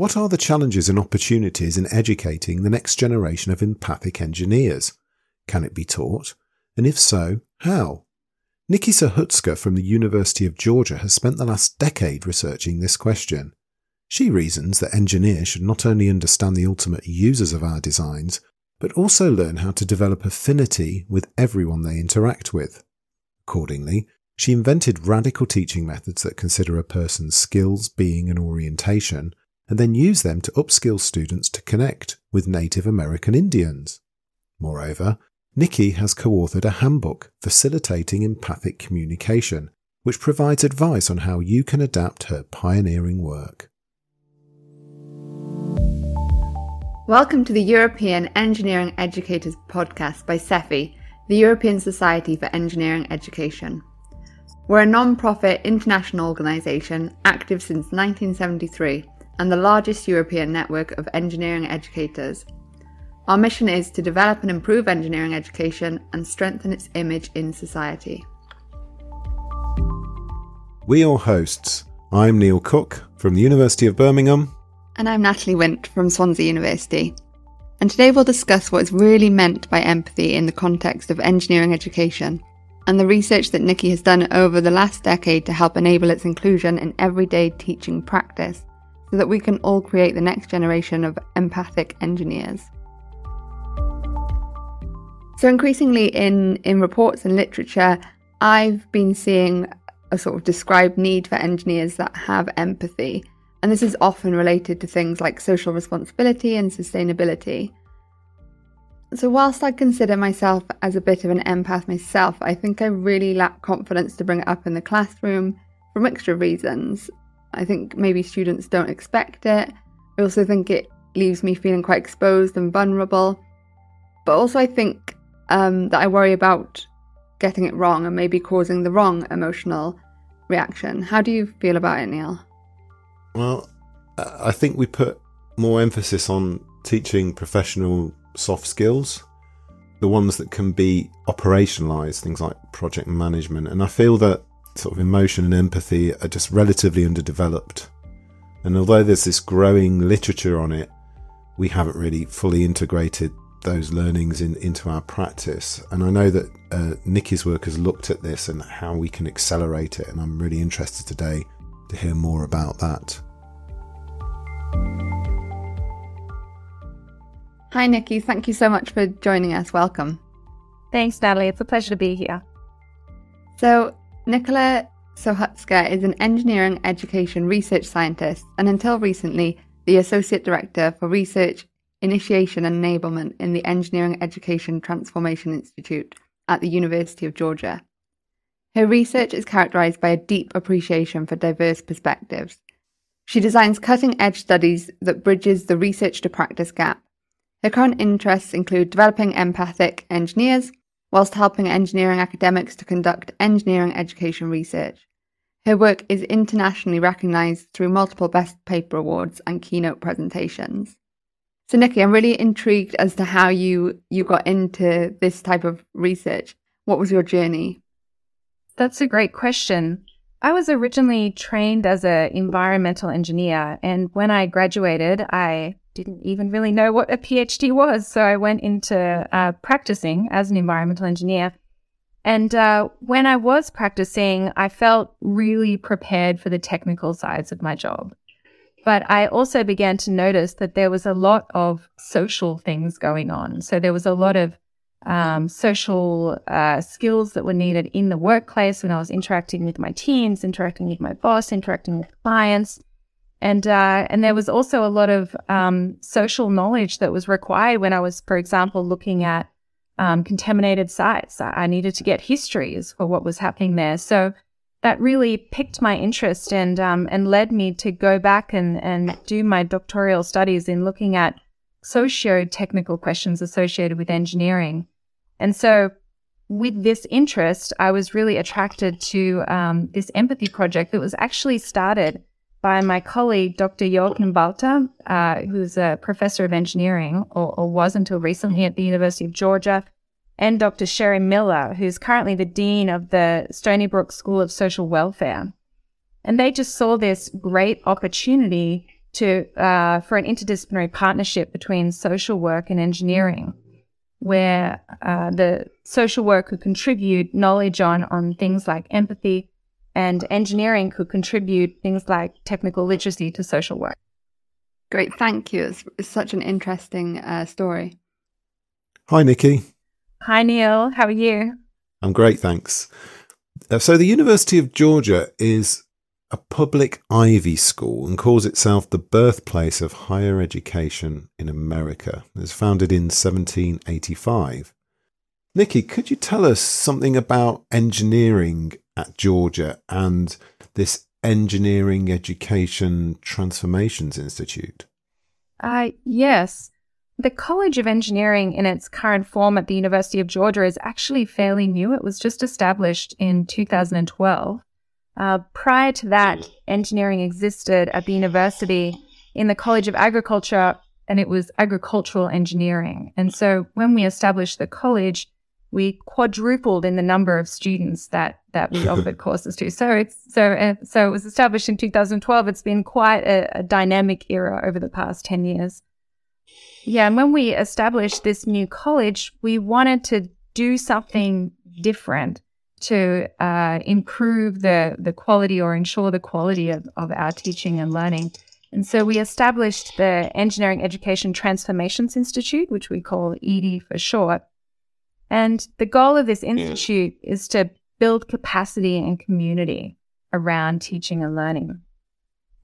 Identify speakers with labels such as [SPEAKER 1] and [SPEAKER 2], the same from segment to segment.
[SPEAKER 1] What are the challenges and opportunities in educating the next generation of empathic engineers? Can it be taught? And if so, how? Nikki Sochacka from the University of Georgia has spent the last decade researching this question. She reasons that engineers should not only understand the ultimate users of our designs, but also learn how to develop affinity with everyone they interact with. Accordingly, she invented radical teaching methods that consider a person's skills, being, and orientation, and then use them to upskill students to connect with Native American Indians. Moreover, Nikki has co authored a handbook facilitating empathic communication, which provides advice on how you can adapt her pioneering work.
[SPEAKER 2] Welcome to the European Engineering Educators podcast by SEFI, the European Society for Engineering Education. We're a non profit international organisation active since 1973 and the largest European network of engineering educators our mission is to develop and improve engineering education and strengthen its image in society.
[SPEAKER 1] We are hosts. I'm Neil Cooke from the University of Birmingham.
[SPEAKER 2] And I'm Natalie Wint from Swansea University. And today we'll discuss what is really meant by empathy in the context of engineering education and the research that Nikki has done over the last decade to help enable its inclusion in everyday teaching practice so that we can all create the next generation of empathic engineers. So increasingly in, in reports and literature, I've been seeing a sort of described need for engineers that have empathy. And this is often related to things like social responsibility and sustainability. So, whilst I consider myself as a bit of an empath myself, I think I really lack confidence to bring it up in the classroom for a mixture of reasons. I think maybe students don't expect it. I also think it leaves me feeling quite exposed and vulnerable. But also, I think um, that I worry about getting it wrong and maybe causing the wrong emotional reaction. How do you feel about it, Neil?
[SPEAKER 1] Well, I think we put more emphasis on teaching professional soft skills, the ones that can be operationalized, things like project management. And I feel that sort of emotion and empathy are just relatively underdeveloped. And although there's this growing literature on it, we haven't really fully integrated those learnings in, into our practice. And I know that uh, Nikki's work has looked at this and how we can accelerate it. And I'm really interested today to hear more about that.
[SPEAKER 2] Hi, Nikki. Thank you so much for joining us. Welcome.
[SPEAKER 3] Thanks, Natalie. It's a pleasure to be here.
[SPEAKER 2] So, Nicola Sochacka is an engineering education research scientist and until recently, the Associate Director for Research Initiation and Enablement in the Engineering Education Transformation Institute at the University of Georgia. Her research is characterized by a deep appreciation for diverse perspectives. She designs cutting edge studies that bridges the research to practice gap. Her current interests include developing empathic engineers whilst helping engineering academics to conduct engineering education research. Her work is internationally recognized through multiple Best Paper Awards and keynote presentations. So, Nikki, I'm really intrigued as to how you you got into this type of research. What was your journey?
[SPEAKER 3] That's a great question. I was originally trained as an environmental engineer, and when I graduated, I didn't even really know what a PhD was. So I went into uh, practicing as an environmental engineer. And uh, when I was practicing, I felt really prepared for the technical sides of my job. But I also began to notice that there was a lot of social things going on. So there was a lot of um, social uh, skills that were needed in the workplace when I was interacting with my teams, interacting with my boss, interacting with clients. And, uh, and there was also a lot of um, social knowledge that was required when I was, for example, looking at um, contaminated sites. I needed to get histories for what was happening there. So that really picked my interest and um, and led me to go back and, and do my doctoral studies in looking at socio-technical questions associated with engineering. And so with this interest, I was really attracted to um, this empathy project that was actually started by my colleague, Dr. Joachim Walther, uh, who's a professor of engineering, or, or was until recently at the University of Georgia, and Dr. Shari Miller, who's currently the Dean of the Stony Brook School of Social Welfare. And they just saw this great opportunity to uh, for an interdisciplinary partnership between social work and engineering, where uh, the social work could contribute knowledge on on things like empathy, and engineering could contribute things like technical literacy to social work.
[SPEAKER 2] Great, thank you. It's, it's such an interesting uh, story.
[SPEAKER 1] Hi, Nikki.
[SPEAKER 3] Hi, Neil. How are you?
[SPEAKER 1] I'm great, thanks. Uh, so, the University of Georgia is a public Ivy school and calls itself the birthplace of higher education in America. It was founded in 1785. Nikki, could you tell us something about engineering at Georgia and this Engineering Education Transformations Institute?
[SPEAKER 3] Uh, yes. The College of Engineering in its current form at the University of Georgia is actually fairly new. It was just established in 2012. Uh, prior to that, engineering existed at the university in the College of Agriculture, and it was agricultural engineering. And so when we established the college, we quadrupled in the number of students that that we offered courses to. So it's so uh, so it was established in 2012. It's been quite a, a dynamic era over the past 10 years. Yeah, and when we established this new college, we wanted to do something different to uh, improve the, the quality or ensure the quality of, of our teaching and learning. And so we established the Engineering Education Transformations Institute, which we call ED for short. And the goal of this institute yeah. is to build capacity and community around teaching and learning.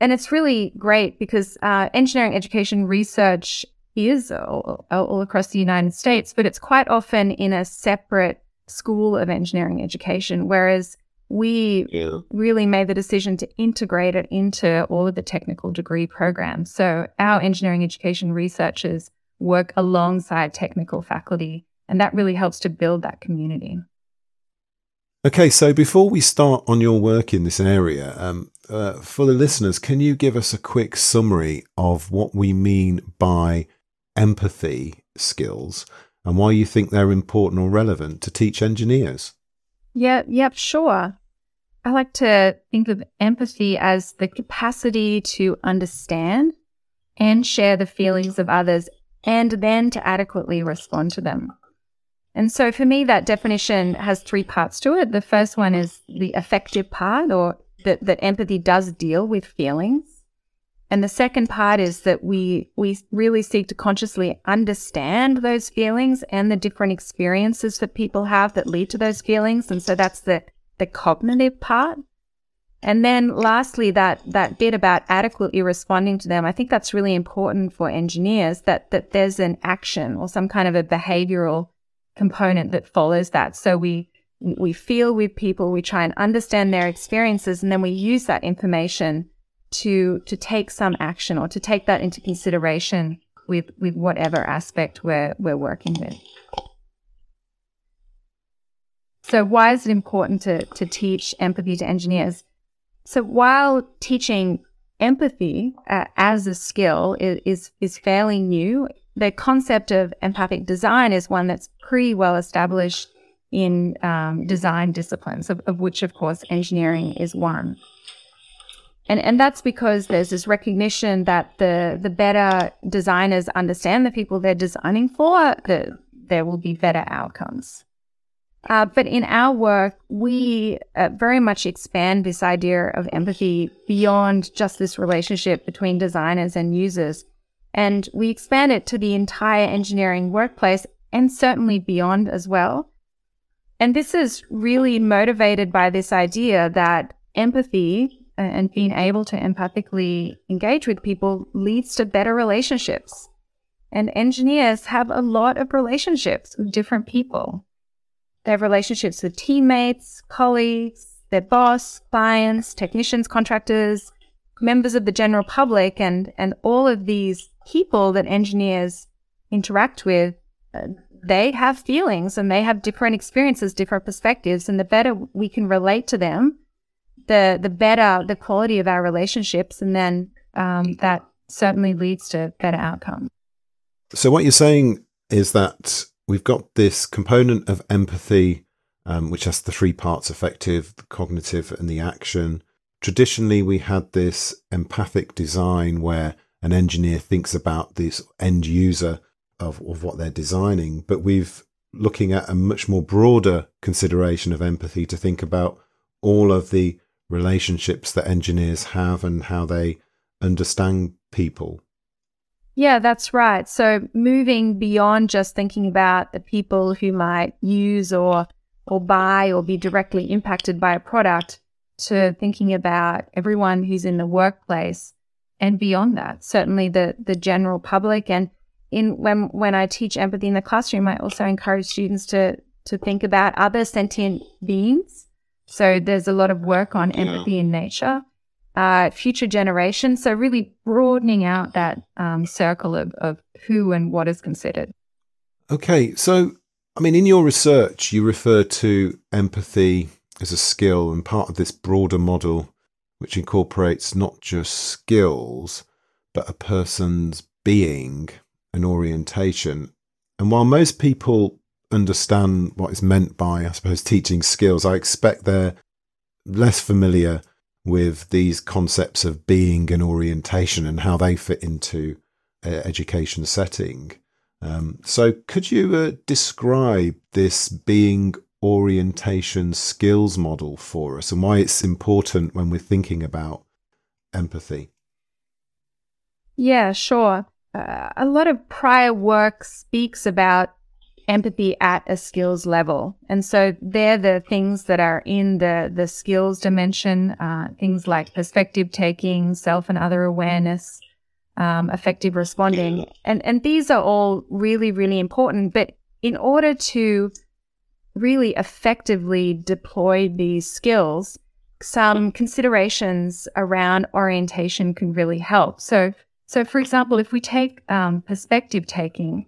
[SPEAKER 3] And it's really great because uh, engineering education research is all, all across the United States, but it's quite often in a separate school of engineering education, whereas we yeah. really made the decision to integrate it into all of the technical degree programs. So our engineering education researchers work alongside technical faculty, and that really helps to build that community.
[SPEAKER 1] Okay, so before we start on your work in this area, um, uh, for the listeners, can you give us a quick summary of what we mean by empathy skills and why you think they're important or relevant to teach engineers.
[SPEAKER 3] Yeah, yep, sure. I like to think of empathy as the capacity to understand and share the feelings of others and then to adequately respond to them. And so for me, that definition has three parts to it. The first one is the affective part, or that, that empathy does deal with feelings. And the second part is that we we really seek to consciously understand those feelings and the different experiences that people have that lead to those feelings. And so that's the the cognitive part. And then lastly, that that bit about adequately responding to them, I think that's really important for engineers that that there's an action or some kind of a behavioral component that follows that. So we we feel with people, we try and understand their experiences, and then we use that information to to take some action or to take that into consideration with with whatever aspect we're we're working with. So why is it important to to teach empathy to engineers? So while teaching empathy uh, as a skill is, is is fairly new, the concept of empathic design is one that's pretty well established in um, design disciplines, of, of which, of course, engineering is one. And, and that's because there's this recognition that the, the better designers understand the people they're designing for, the, there will be better outcomes. Uh, but in our work, we uh, very much expand this idea of empathy beyond just this relationship between designers and users. And we expand it to the entire engineering workplace and certainly beyond as well. And this is really motivated by this idea that empathy and being able to empathically engage with people leads to better relationships. And engineers have a lot of relationships with different people. They have relationships with teammates, colleagues, their boss, clients, technicians, contractors, members of the general public, and, and all of these people that engineers interact with, uh, they have feelings and they have different experiences, different perspectives. And the better we can relate to them, the the better the quality of our relationships, and then um, that certainly leads to better outcomes.
[SPEAKER 1] So what you're saying is that we've got this component of empathy, um, which has the three parts: affective, the cognitive, and the action. Traditionally we had this empathic design where an engineer thinks about this end user of, of what they're designing, but we've looking at a much more broader consideration of empathy to think about all of the relationships that engineers have and how they understand people.
[SPEAKER 3] Yeah, that's right. So moving beyond just thinking about the people who might use or or buy or be directly impacted by a product to thinking about everyone who's in the workplace and beyond that, certainly the the general public and in when when I teach empathy in the classroom, I also encourage students to to think about other sentient beings. So there's a lot of work on empathy yeah. in nature, uh, future generations. So really broadening out that um, circle of, of who and what is considered.
[SPEAKER 1] Okay, so I mean, in your research, you refer to empathy as a skill and part of this broader model, which incorporates not just skills, but a person's being and orientation. And while most people understand what is meant by, I suppose, teaching skills, I expect they're less familiar with these concepts of being and orientation and how they fit into education setting. Um, so, could you uh, describe this being orientation skills model for us and why it's important when we're thinking about empathy?
[SPEAKER 3] Yeah, sure uh, a lot of prior work speaks about empathy at a skills level. And so they're the things that are in the, the skills dimension, uh, things like perspective taking, self and other awareness, um, effective responding. And, and these are all really, really important. But in order to really effectively deploy these skills, some considerations around orientation can really help. So so, for example, if we take um, perspective taking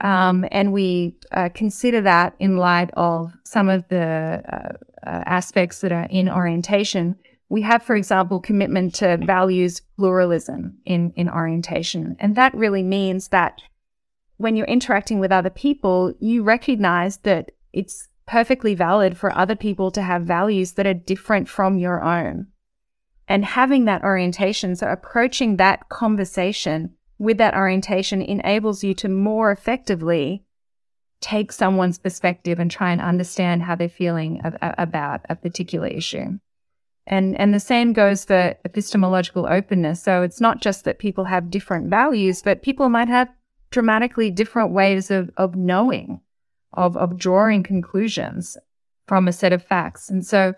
[SPEAKER 3] um, and we uh, consider that in light of some of the uh, uh, aspects that are in orientation, we have, for example, commitment to values pluralism in, in orientation. And that really means that when you're interacting with other people, you recognize that it's perfectly valid for other people to have values that are different from your own and having that orientation. So approaching that conversation with that orientation enables you to more effectively take someone's perspective and try and understand how they're feeling ab- about a particular issue. And, and the same goes for epistemological openness. So it's not just that people have different values, but people might have dramatically different ways of, of knowing, of, of drawing conclusions from a set of facts. And so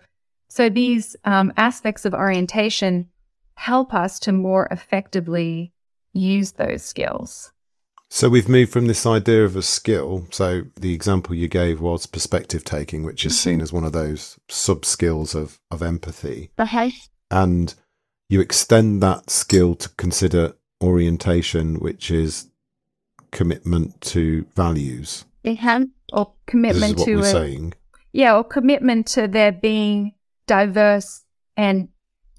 [SPEAKER 3] so these um, aspects of orientation help us to more effectively use those skills.
[SPEAKER 1] So we've moved from this idea of a skill. So the example you gave was perspective taking, which is seen mm-hmm. as one of those sub skills of, of empathy.
[SPEAKER 3] Okay.
[SPEAKER 1] And you extend that skill to consider orientation, which is commitment to values.
[SPEAKER 3] have or commitment
[SPEAKER 1] to
[SPEAKER 3] a,
[SPEAKER 1] saying.
[SPEAKER 3] Yeah, or commitment to there being diverse and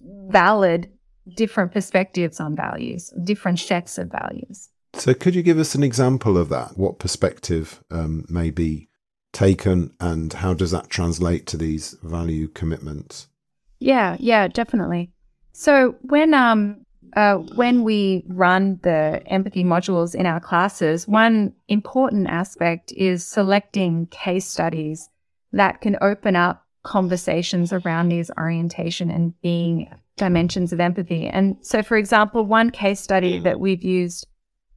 [SPEAKER 3] valid different perspectives on values, different sets of values.
[SPEAKER 1] So, could you give us an example of that? What perspective um, may be taken, and how does that translate to these value commitments?
[SPEAKER 3] Yeah, yeah, definitely. So, when um, uh, when we run the empathy modules in our classes, one important aspect is selecting case studies that can open up conversations around these orientation and being dimensions of empathy. And so, for example, one case study that we've used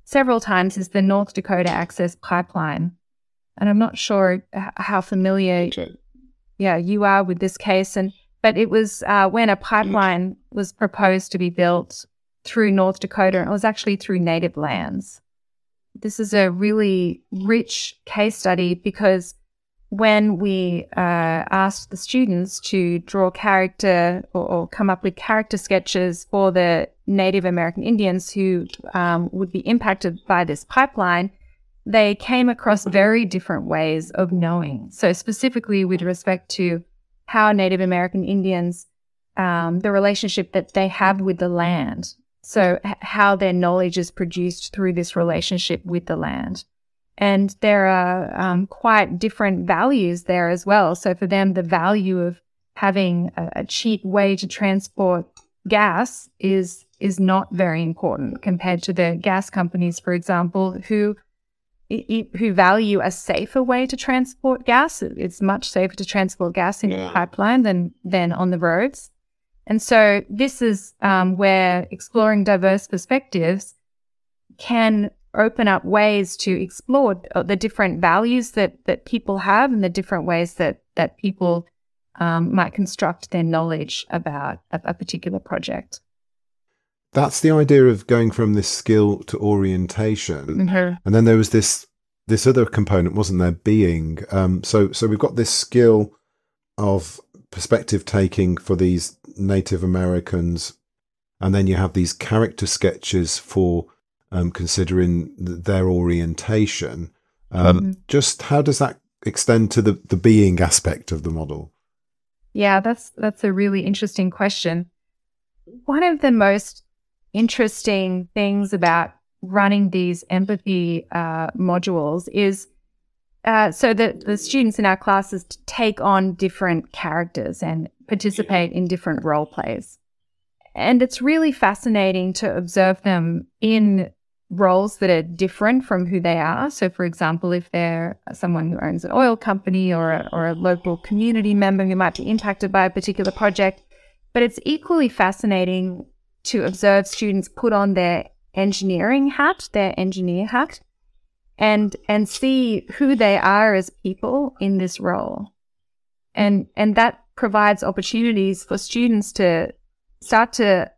[SPEAKER 3] several times is the North Dakota Access Pipeline. And I'm not sure how familiar, yeah, you are with this case. And but it was uh, when a pipeline was proposed to be built through North Dakota. It was actually through native lands. This is a really rich case study because when we uh, asked the students to draw character or, or, come up with character sketches for the Native American Indians who um, would be impacted by this pipeline, they came across very different ways of knowing. So, specifically with respect to how Native American Indians, um, the relationship that they have with the land. So, h- how their knowledge is produced through this relationship with the land. And there are um, quite different values there as well. So for them, the value of having a, a cheap way to transport gas is is not very important compared to the gas companies, for example, who who value a safer way to transport gas. It's much safer to transport gas in yeah. a pipeline than than on the roads. And so this is um, where exploring diverse perspectives can open up ways to explore uh, the different values that that people have and the different ways that that people um, might construct their knowledge about a, a particular project.
[SPEAKER 1] That's the idea of going from this skill to orientation, mm-hmm. and then there was this this other component, wasn't there? Being um, so so we've got this skill of perspective taking for these Native Americans, and then you have these character sketches for um, considering their orientation. Um, um, just how does that extend to the, the being aspect of the model?
[SPEAKER 3] Yeah, that's that's a really interesting question. One of the most interesting things about running these empathy uh, modules is uh, so that the students in our classes take on different characters and participate in different role plays. And it's really fascinating to observe them in roles that are different from who they are. So, for example, if they're someone who owns an oil company or a, or a local community member who might be impacted by a particular project, but it's equally fascinating to observe students put on their engineering hat, their engineer hat, and and see who they are as people in this role. And and that provides opportunities for students to start to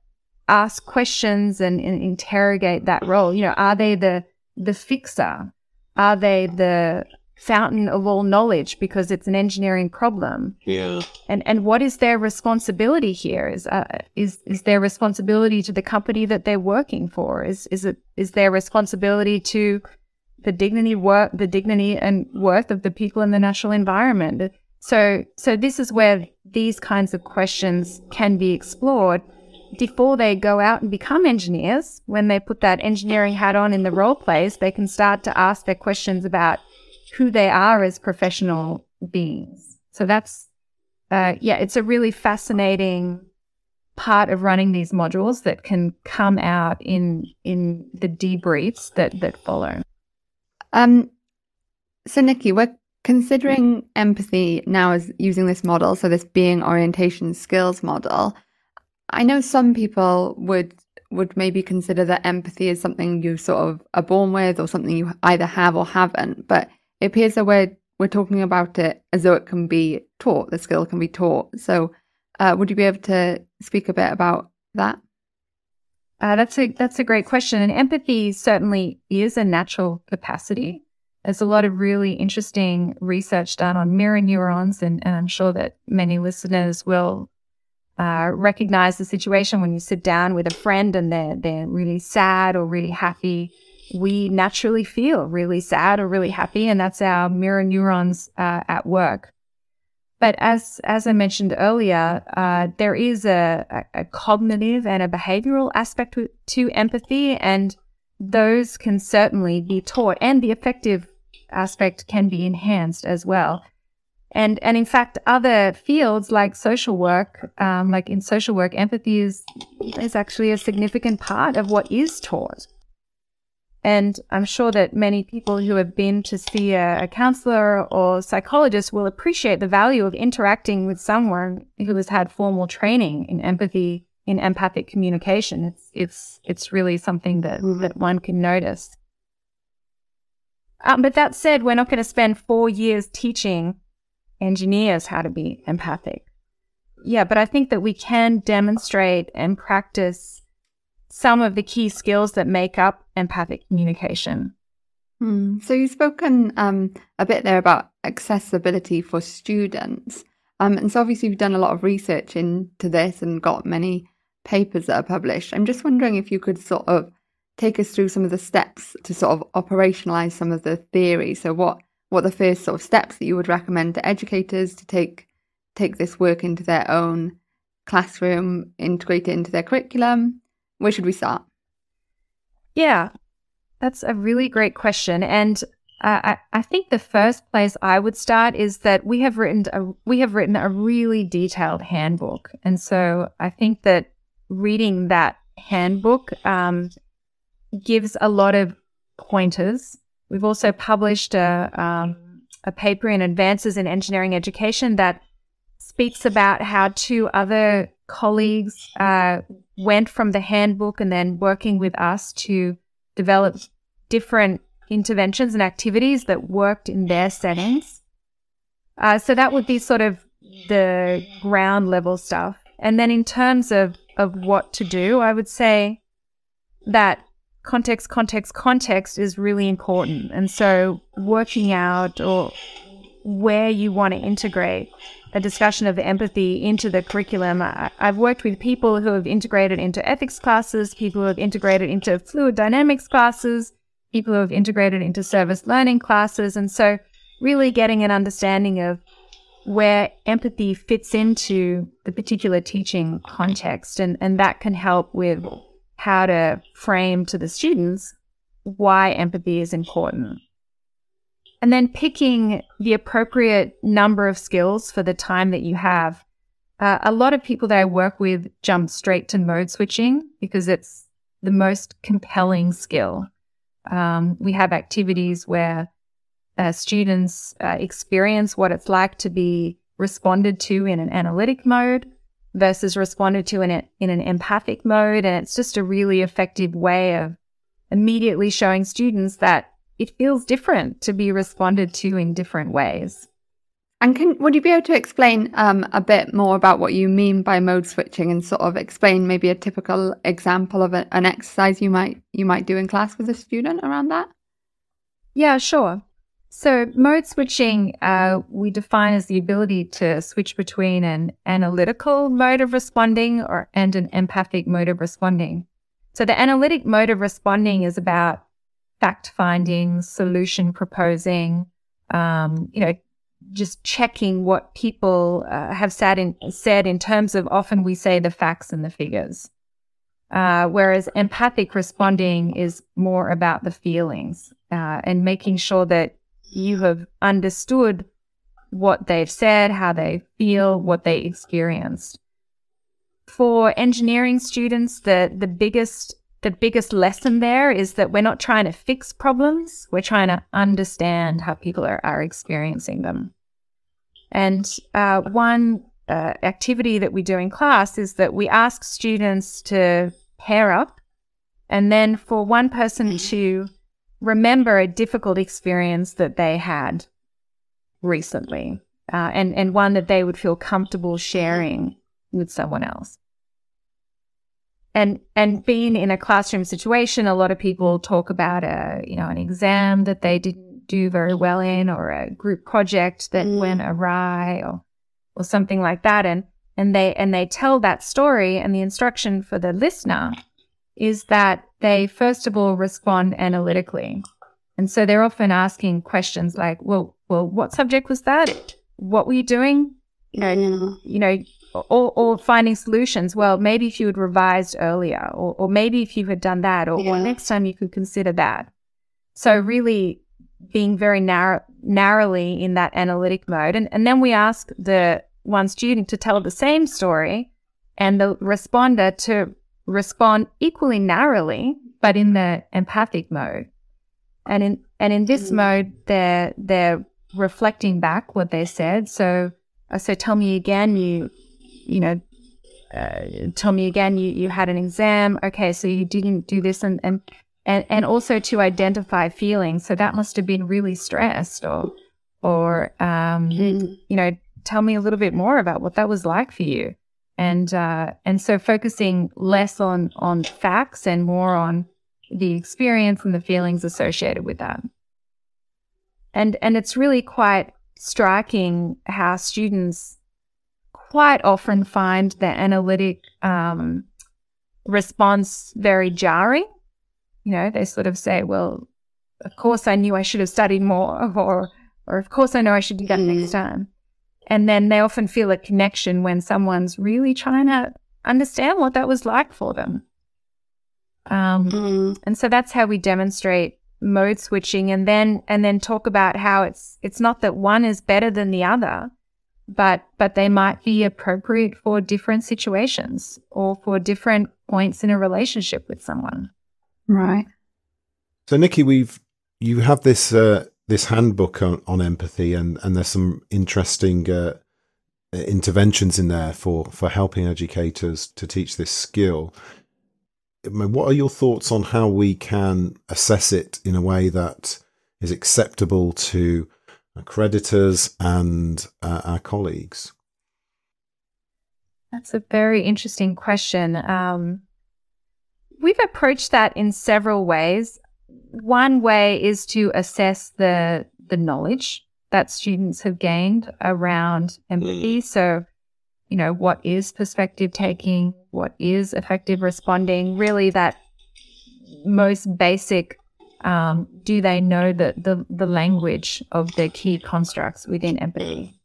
[SPEAKER 3] ask questions and, and interrogate that role. You know, are they the the fixer? Are they the fountain of all knowledge because it's an engineering problem?
[SPEAKER 4] Yeah.
[SPEAKER 3] And and what is their responsibility here? Is uh, is is their responsibility to the company that they're working for? Is is it is their responsibility to the dignity work the dignity and worth of the people in the natural environment? So so this is where these kinds of questions can be explored before they go out and become engineers, when they put that engineering hat on in the role plays, they can start to ask their questions about who they are as professional beings. So that's, uh, yeah, it's a really fascinating part of running these modules that can come out in in the debriefs that that follow.
[SPEAKER 2] Um, so Nikki, we're considering empathy now as using this model, so this being orientation skills model. I know some people would would maybe consider that empathy is something you sort of are born with or something you either have or haven't, but it appears that we're we're talking about it as though it can be taught, the skill can be taught. So uh, would you be able to speak a bit about that?
[SPEAKER 3] Uh, that's a that's a great question, and empathy certainly is a natural capacity. There's a lot of really interesting research done on mirror neurons, and, and I'm sure that many listeners will uh, recognize the situation when you sit down with a friend and they're they're really sad or really happy. We naturally feel really sad or really happy, and that's our mirror neurons uh, at work. But as as I mentioned earlier, uh, there is a, a, cognitive and a behavioral aspect to, empathy, and those can certainly be taught, and the affective aspect can be enhanced as well. And, and in fact, other fields like social work, um, like in social work, empathy is, is actually a significant part of what is taught. And I'm sure that many people who have been to see a, a counselor or psychologist will appreciate the value of interacting with someone who has had formal training in empathy, in empathic communication. It's, it's, it's really something that, that one can notice. Um, but that said, we're not going to spend four years teaching engineers how to be empathic. Yeah, but I think that we can demonstrate and practice some of the key skills that make up empathic communication.
[SPEAKER 2] Hmm. So you've spoken um, a bit there about accessibility for students. Um, and so obviously you've done a lot of research into this and got many papers that are published. I'm just wondering if you could sort of take us through some of the steps to sort of operationalize some of the theory. So what what the first sort of steps that you would recommend to educators to take take this work into their own classroom, integrate it into their curriculum? Where should we start?
[SPEAKER 3] Yeah, that's a really great question. And I, I think the first place I would start is that we have written a we have written a really detailed handbook, and so I think that reading that handbook um, gives a lot of pointers. We've also published a um, a paper in Advances in Engineering Education that speaks about how two other colleagues uh, went from the handbook and then working with us to develop different interventions and activities that worked in their settings. Uh, so that would be sort of the ground level stuff. And then in terms of, of what to do, I would say that context, context, context is really important. And so working out or where you want to integrate a discussion of empathy into the curriculum. I, have worked with people who have integrated into ethics classes, people who have integrated into fluid dynamics classes, people who have integrated into service learning classes. And so, really getting an understanding of where empathy fits into the particular teaching context. And, and that can help with how to frame to the students why empathy is important. And then picking the appropriate number of skills for the time that you have. Uh, a lot of people that I work with jump straight to mode switching because it's the most compelling skill. Um, we have activities where uh, students uh, experience what it's like to be responded to in an analytic mode versus responded to in, a, in an empathic mode. And it's just a really effective way of immediately showing students that it feels different to be responded to in different ways.
[SPEAKER 2] And can would you be able to explain um, a bit more about what you mean by mode switching, and sort of explain maybe a typical example of a, an exercise you might you might do in class with a student around that?
[SPEAKER 3] Yeah, sure. So mode switching uh, we define as the ability to switch between an analytical mode of responding or and an empathic mode of responding. So the analytic mode of responding is about fact finding, solution proposing, um, you know, just checking what people uh, have said in, said in terms of often we say the facts and the figures. Uh, whereas empathic responding is more about the feelings uh, and making sure that you have understood what they've said, how they feel, what they experienced. For engineering students, the, the biggest the biggest lesson there is that we're not trying to fix problems, we're trying to understand how people are, are experiencing them. And uh, one uh, activity that we do in class is that we ask students to pair up and then for one person to remember a difficult experience that they had recently uh, and, and one that they would feel comfortable sharing with someone else and and being in a classroom situation, a lot of people talk about a you know an exam that they didn't do very well in, or a group project that mm. went awry, or or something like that, and and they and they tell that story, and the instruction for the listener is that they first of all respond analytically, and so they're often asking questions like, well, well, what subject was that? What were you doing? You know, you know, or, or finding solutions. Well, maybe if you had revised earlier, or, or maybe if you had done that, or, yeah. or next time you could consider that. So really being very narrow, narrowly in that analytic mode. And, and then we ask the one student to tell the same story and the responder to respond equally narrowly, but in the empathic mode. And in, and in this mm. mode, they're, they're reflecting back what they said. So, so tell me again, you, you know, uh, tell me again, you, you had an exam. Okay, so you didn't do this and, and, and, and also to identify feelings. So that must have been really stressed or, or, um, mm. you know, tell me a little bit more about what that was like for you. And, uh, and so focusing less on, on facts and more on the experience and the feelings associated with that. And, and it's really quite striking how students quite often find the analytic um, response very jarring. You know, they sort of say, well, of course I knew I should have studied more, or, or of course I know I should do that mm. next time. And then they often feel a connection when someone's really trying to understand what that was like for them. Um, mm. And so that's how we demonstrate mode switching and then and then talk about how it's it's not that one is better than the other but but they might be appropriate for different situations or for different points in a relationship with someone.
[SPEAKER 2] Right.
[SPEAKER 1] So nikki we've you have this uh, this handbook on, on empathy and and there's some interesting uh, interventions in there for for helping educators to teach this skill. What are your thoughts on how we can assess it in a way that is acceptable to accreditors and uh, our colleagues?
[SPEAKER 3] That's a very interesting question. Um, we've approached that in several ways. One way is to assess the the knowledge that students have gained around empathy. Mm. So, you know, what is perspective taking? What is effective responding? Really, that most basic um, do they know the, the, the language of the key constructs within empathy?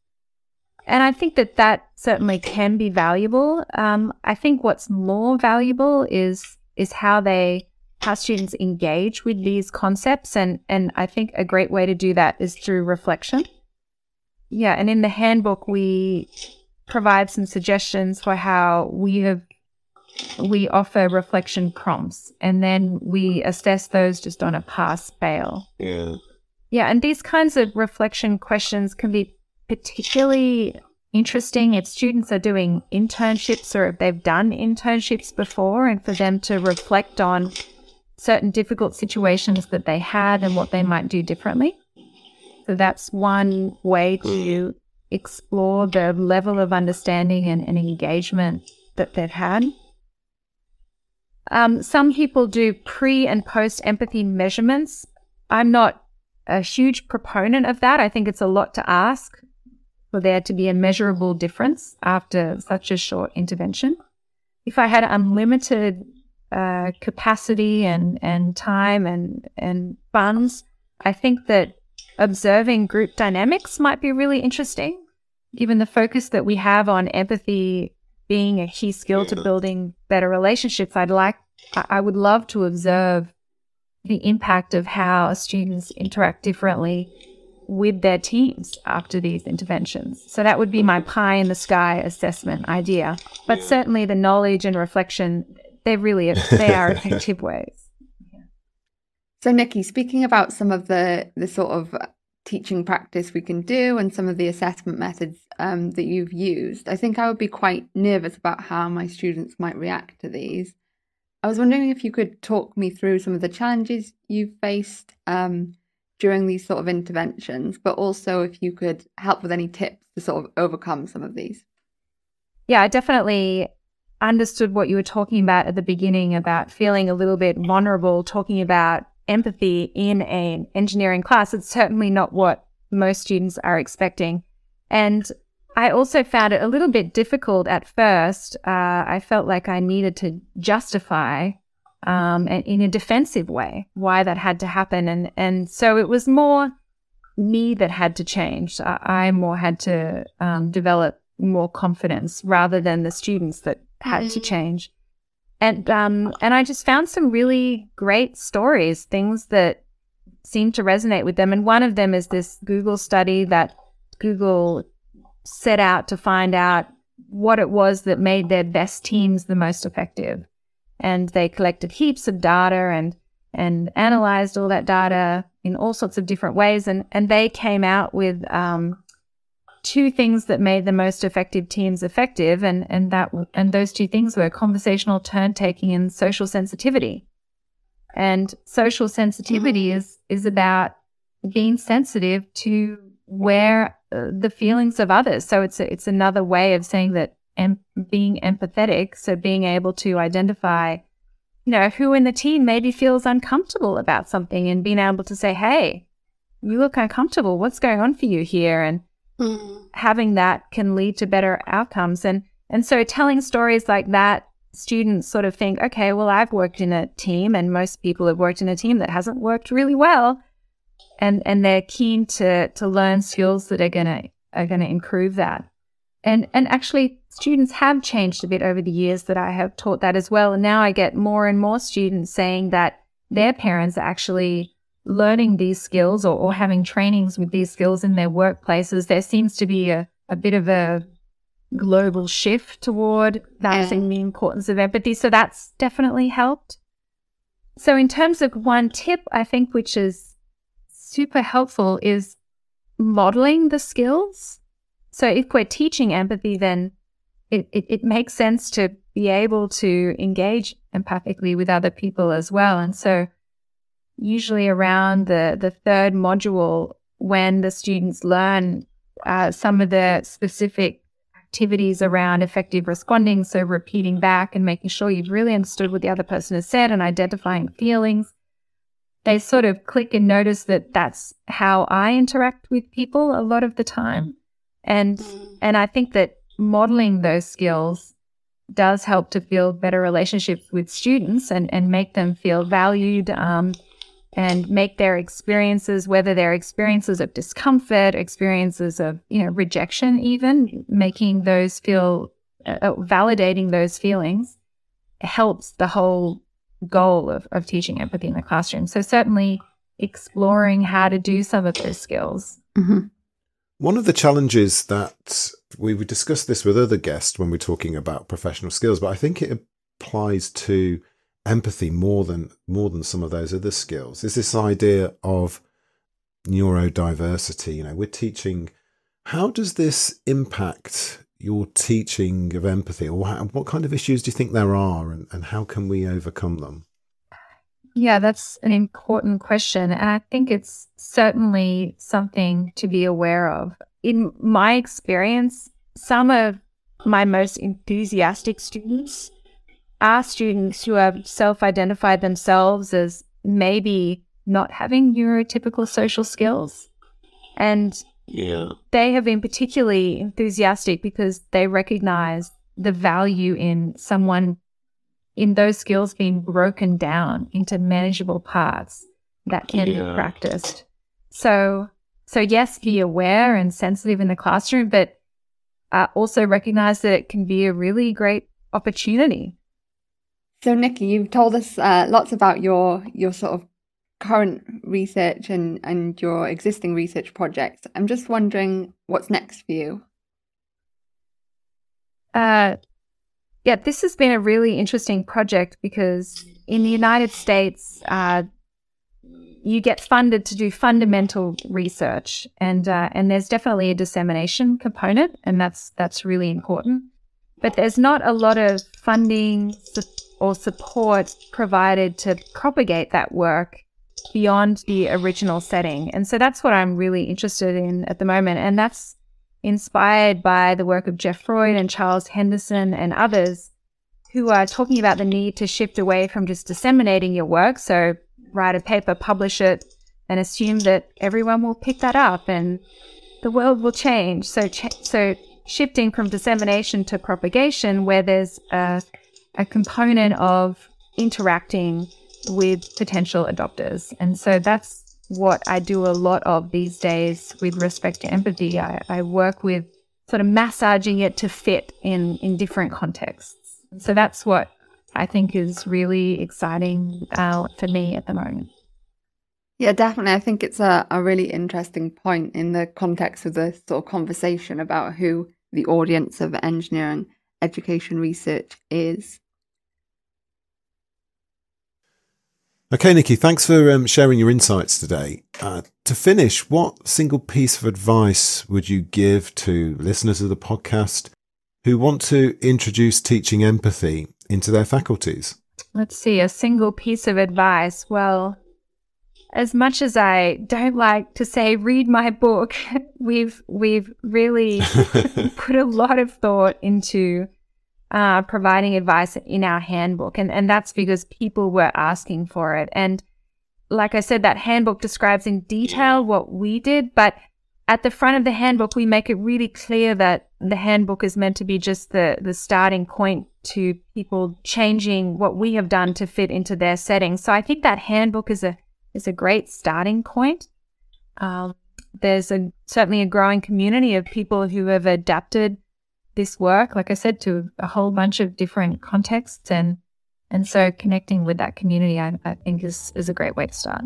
[SPEAKER 3] And I think that that certainly can be valuable. Um, I think what's more valuable is is how they how students engage with these concepts, and and I think a great way to do that is through reflection. Yeah, and in the handbook we provide some suggestions for how we have we offer reflection prompts and then we assess those just on a pass fail.
[SPEAKER 1] Yeah.
[SPEAKER 3] Yeah. And these kinds of reflection questions can be particularly interesting if students are doing internships or if they've done internships before and for them to reflect on certain difficult situations that they had and what they might do differently. So that's one way to hmm. explore the level of understanding and, and engagement that they've had. Um, some people do pre and post empathy measurements. I'm not a huge proponent of that. I think it's a lot to ask for there to be a measurable difference after such a short intervention. If I had unlimited uh, capacity and, and time and, and funds, I think that observing group dynamics might be really interesting, given the focus that we have on empathy being a key skill to building better relationships, I'd like, I would love to observe the impact of how students interact differently with their teams after these interventions. So that would be my pie in the sky assessment idea. But certainly the knowledge and reflection—they're really they are effective ways.
[SPEAKER 2] So Nikki, speaking about some of the the sort of teaching practice we can do and some of the assessment methods um, that you've used, I think I would be quite nervous about how my students might react to these. I was wondering if you could talk me through some of the challenges you've faced um, during these sort of interventions, but also if you could help with any tips to sort of overcome some of these.
[SPEAKER 3] Yeah, I definitely understood what you were talking about at the beginning about feeling a little bit vulnerable, talking about empathy in an engineering class. It's certainly not what most students are expecting. And I also found it a little bit difficult at first. Uh, I felt like I needed to justify um, in a defensive way why that had to happen, and and so it was more me that had to change. I, I more had to um, develop more confidence rather than the students that had mm-hmm. to change. And um, and I just found some really great stories, things that seemed to resonate with them. And one of them is this Google study that Google set out to find out what it was that made their best teams the most effective. And they collected heaps of data and and analyzed all that data in all sorts of different ways. And, and they came out with um, two things that made the most effective teams effective. And, and that, and those two things were conversational turn taking and social sensitivity. And social sensitivity mm-hmm. is, is about being sensitive to where uh, the feelings of others. So it's a, it's another way of saying that em- being empathetic. So being able to identify, you know, who in the team maybe feels uncomfortable about something and being able to say, "Hey, you look uncomfortable. What's going on for you here?" And mm. having that can lead to better outcomes. And and so telling stories like that, students sort of think, "Okay, well, I've worked in a team, and most people have worked in a team that hasn't worked really well." and and they're keen to to learn skills that are gonna are gonna improve that. And and actually students have changed a bit over the years that I have taught that as well. And now I get more and more students saying that their parents are actually learning these skills or, or having trainings with these skills in their workplaces, there seems to be a, a bit of a global shift toward balancing the importance of empathy. So that's definitely helped. So, in terms of one tip, I think which is super helpful is modeling the skills. So, if we're teaching empathy, then it, it, it makes sense to be able to engage empathically with other people as well. And so, usually around the, the third module, when the students learn uh, some of the specific activities around effective responding. So repeating back and making sure you've really understood what the other person has said and identifying feelings. They sort of click and notice that that's how I interact with people a lot of the time. And, and I think that modeling those skills does help to build better relationships with students and, and make them feel valued, um, and make their experiences, whether they're experiences of discomfort, experiences of, you know, rejection, even making those feel, uh, uh, validating those feelings helps the whole goal of, of teaching empathy in the classroom. So certainly exploring how to do some of those skills.
[SPEAKER 1] Mm-hmm. One of the challenges that we would discuss this with other guests when we're talking about professional skills, but I think it applies to empathy more than more than some of those other skills. Is this idea of neurodiversity. You know we're teaching how does this impact your teaching of empathy? Or what kind of issues do you think there are and, and how can we overcome them?
[SPEAKER 3] Yeah that's an important question and i think it's certainly something to be aware of. In my experience some of my most enthusiastic students are students who have self identified themselves as maybe not having neurotypical social skills. And yeah. they have been particularly enthusiastic because they recognize the value in someone in those skills being broken down into manageable parts that can yeah. be practiced. So, so yes, be aware and sensitive in the classroom, but uh, also recognize that it can be a really great opportunity
[SPEAKER 2] so, Nikki, you've told us uh, lots about your your sort of current research and and your existing research projects. I'm just wondering what's next for you.
[SPEAKER 3] Uh, yeah, this has been a really interesting project because in the United States, uh, you get funded to do fundamental research, and uh, and there's definitely a dissemination component, and that's that's really important. But there's not a lot of funding or support provided to propagate that work beyond the original setting. And so that's what I'm really interested in at the moment. And that's inspired by the work of Jeff Froyd and Charles Henderson and others who are talking about the need to shift away from just disseminating your work. So write a paper, publish it, and assume that everyone will pick that up and the world will change. So, ch- so shifting from dissemination to propagation, where there's a a component of interacting with potential adopters. And so that's what I do a lot of these days with respect to empathy. I, I work with sort of massaging it to fit in, in different contexts. So that's what I think is really exciting uh, for me at the moment.
[SPEAKER 2] Yeah, definitely. I think it's a, a really interesting point in the context of the sort of conversation about who the audience of engineering education research is.
[SPEAKER 1] Okay, Nikki, thanks for um, sharing your insights today. Uh, to finish, what single piece of advice would you give to listeners of the podcast who want to introduce teaching empathy into their faculties?
[SPEAKER 3] Let's see, a single piece of advice. Well, as much as I don't like to say read my book, we've we've really put a lot of thought into uh, providing advice in our handbook. And, and that's because people were asking for it. And like I said, that handbook describes in detail what we did, but at the front of the handbook, we make it really clear that the handbook is meant to be just the, the starting point to people changing what we have done to fit into their setting. So I think that handbook is a is a great starting point. Um, there's a certainly a growing community of people who have adapted this work, like I said, to a whole bunch of different contexts. And, and so connecting with that community, I, I think, is, is a great way to start.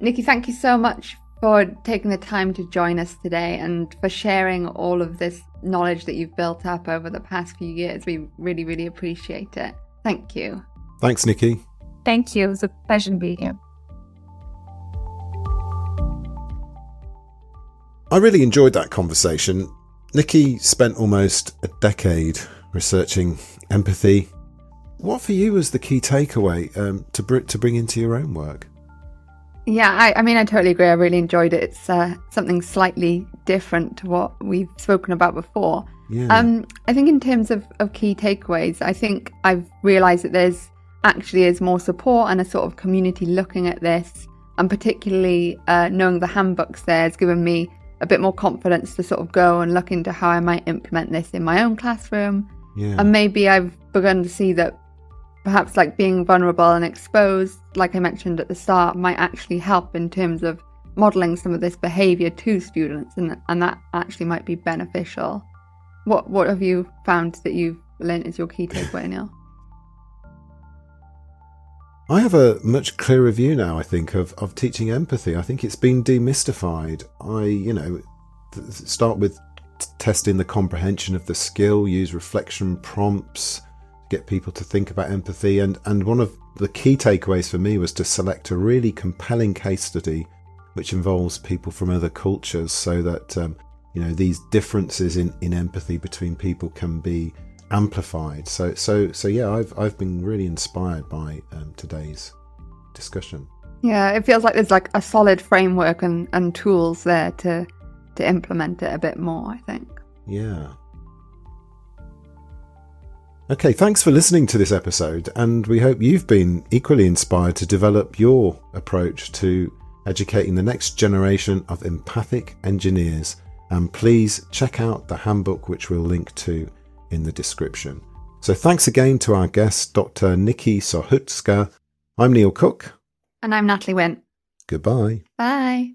[SPEAKER 2] Nikki, thank you so much for taking the time to join us today and for sharing all of this knowledge that you've built up over the past few years. We really, really appreciate it. Thank you.
[SPEAKER 1] Thanks, Nikki.
[SPEAKER 3] Thank you. It was a pleasure to be here.
[SPEAKER 1] I really enjoyed that conversation. Nikki spent almost a decade researching empathy. What for you was the key takeaway um, to, br- to bring into your own work?
[SPEAKER 2] Yeah, I, I, mean, I totally agree. I really enjoyed it. It's uh, something slightly different to what we've spoken about before.
[SPEAKER 1] Yeah.
[SPEAKER 2] Um, I think in terms of, of key takeaways, I think I've realised that there's actually is more support and a sort of community looking at this, and particularly uh, knowing the handbooks there has given me a bit more confidence to sort of go and look into how I might implement this in my own classroom.
[SPEAKER 1] Yeah.
[SPEAKER 2] And maybe I've begun to see that perhaps like being vulnerable and exposed, like I mentioned at the start, might actually help in terms of modeling some of this behavior to students and, and that actually might be beneficial. What what have you found that you've learned is your key takeaway, Neil?
[SPEAKER 1] I have a much clearer view now, I think, of, of teaching empathy. I think it's been demystified. I, you know, start with testing the comprehension of the skill, use reflection prompts, get people to think about empathy. And, and one of the key takeaways for me was to select a really compelling case study which involves people from other cultures so that, um, you know, these differences in, in empathy between people can be amplified. So, so, so yeah, I've, I've been really inspired by um, today's discussion.
[SPEAKER 2] Yeah, it feels like there's like a solid framework and, and tools there to to implement it a bit more, I think.
[SPEAKER 1] Yeah. Okay, thanks for listening to this episode, and we hope you've been equally inspired to develop your approach to educating the next generation of empathic engineers. And please check out the handbook, which we'll link to in the description. So thanks again to our guest, Dr. Nikki Sochacka. I'm Neil Cooke.
[SPEAKER 2] And I'm Natalie Wint.
[SPEAKER 1] Goodbye.
[SPEAKER 2] Bye.